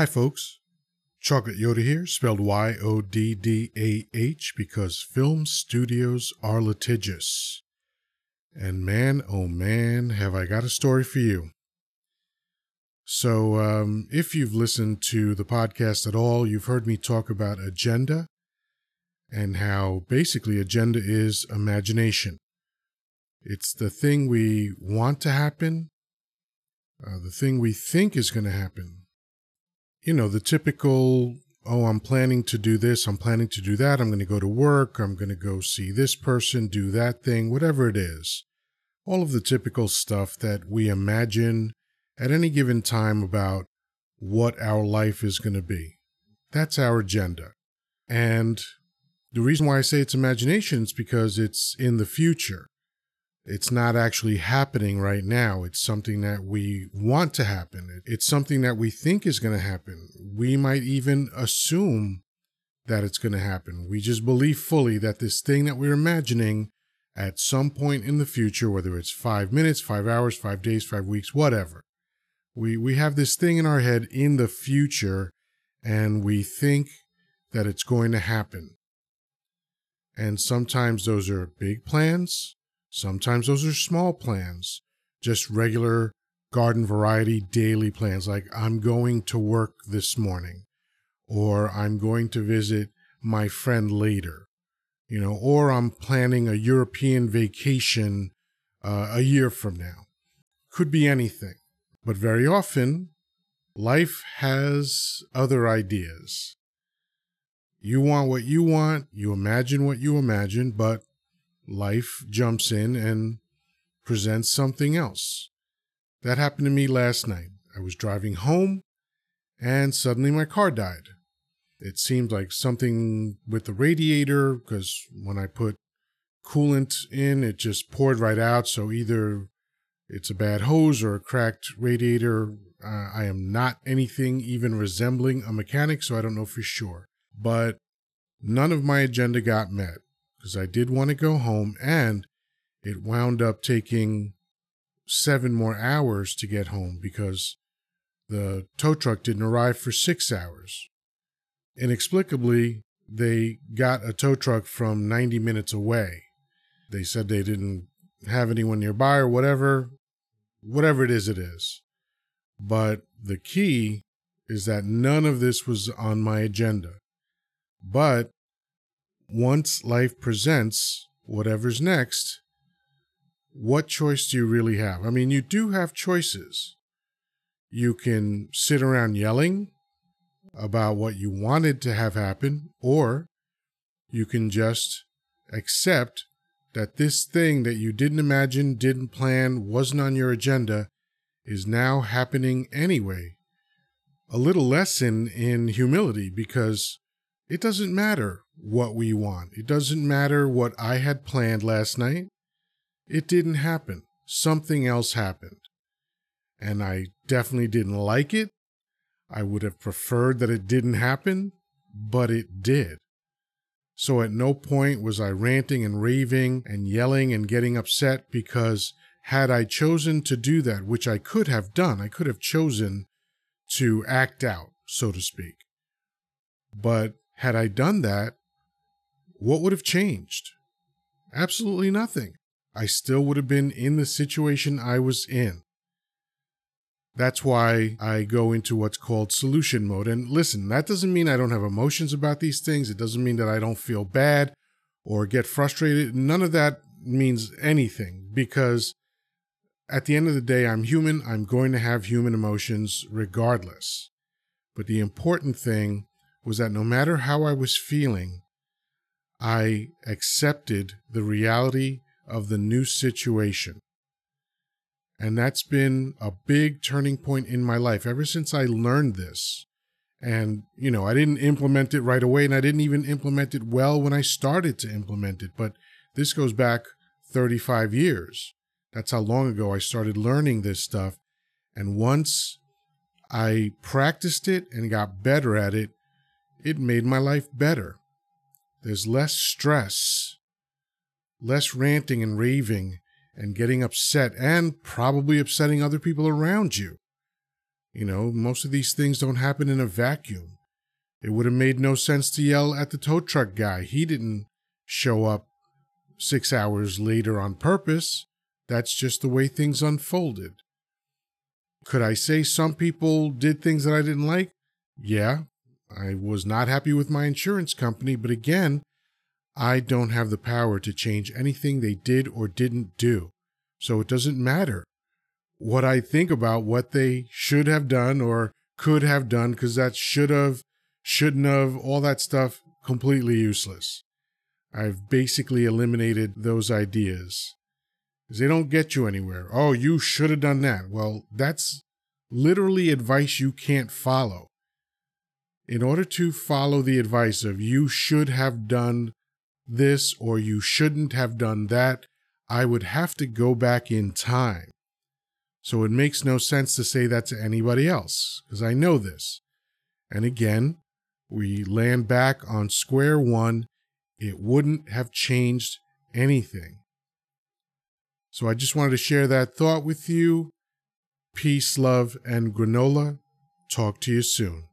Hi, folks. Chocolate Yoddah here, spelled Y O D D A H, because film studios are litigious. And man, oh man, have I got a story for you. So, um, if you've listened to the podcast at all, you've heard me talk about agenda and how basically agenda is imagination. It's the thing we want to happen, uh, the thing we think is going to happen. You know, the typical, oh, I'm planning to do this, I'm planning to do that, I'm going to go to work, I'm going to go see this person, do that thing, whatever it is. All of the typical stuff that we imagine at any given time about what our life is going to be. That's our agenda. And the reason why I say it's imagination is because it's in the future. It's not actually happening right now. It's something that we want to happen. It's something that we think is going to happen. We might even assume that it's going to happen. We just believe fully that this thing that we're imagining at some point in the future, whether it's five minutes, five hours, five days, five weeks, whatever, we, we have this thing in our head in the future and we think that it's going to happen. And sometimes those are big plans, sometimes those are small plans, just regular garden variety daily plans, like I'm going to work this morning, or I'm going to visit my friend later, you know, or I'm planning a European vacation uh, a year from now. Could be anything. But very often, life has other ideas. You want what you want, you imagine what you imagine, but life jumps in and presents something else. That happened to me last night. I was driving home and suddenly my car died. It seemed like something with the radiator because when I put coolant in, it just poured right out. So either it's a bad hose or a cracked radiator. Uh, I am not anything even resembling a mechanic, so I don't know for sure. But none of my agenda got met because I did want to go home and it wound up taking seven more hours to get home because the tow truck didn't arrive for six hours. Inexplicably, they got a tow truck from 90 minutes away. They said they didn't have anyone nearby or whatever. Whatever it is, it is. But the key is that none of this was on my agenda. But once life presents whatever's next, what choice do you really have? I mean, you do have choices. You can sit around yelling about what you wanted to have happen, or you can just accept that this thing that you didn't imagine, didn't plan, wasn't on your agenda is now happening anyway. A little lesson in humility because it doesn't matter what we want. It doesn't matter what I had planned last night. It didn't happen. Something else happened. And I definitely didn't like it. I would have preferred that it didn't happen, but it did. So at no point was I ranting and raving and yelling and getting upset because had I chosen to do that, which I could have done, I could have chosen to act out, so to speak. But had I done that, what would have changed? Absolutely nothing. I still would have been in the situation I was in. That's why I go into what's called solution mode. And listen, that doesn't mean I don't have emotions about these things. It doesn't mean that I don't feel bad or get frustrated. None of that means anything because at the end of the day, I'm human. I'm going to have human emotions regardless. But the important thing was that no matter how I was feeling, I accepted the reality of the new situation. And that's been a big turning point in my life ever since I learned this. And, you know, I didn't implement it right away and I didn't even implement it well when I started to implement it. But this goes back 35 years. That's how long ago I started learning this stuff. And once I practiced it and got better at it, it made my life better. There's less stress, less ranting and raving and getting upset and probably upsetting other people around you. You know, most of these things don't happen in a vacuum. It would have made no sense to yell at the tow truck guy. He didn't show up six hours later on purpose. That's just the way things unfolded. Could I say some people did things that I didn't like? Yeah, I was not happy with my insurance company, but again, I don't have the power to change anything they did or didn't do. So it doesn't matter what I think about what they should have done or could have done, because that should have, shouldn't have, all that stuff completely useless. I've basically eliminated those ideas because they don't get you anywhere. Oh, you should have done that. Well, that's literally advice you can't follow. In order to follow the advice of you should have done this or you shouldn't have done that, I would have to go back in time. So it makes no sense to say that to anybody else because I know this. And again, we land back on square one it wouldn't have changed anything. So I just wanted to share that thought with you. Peace, love, and granola. Talk to you soon.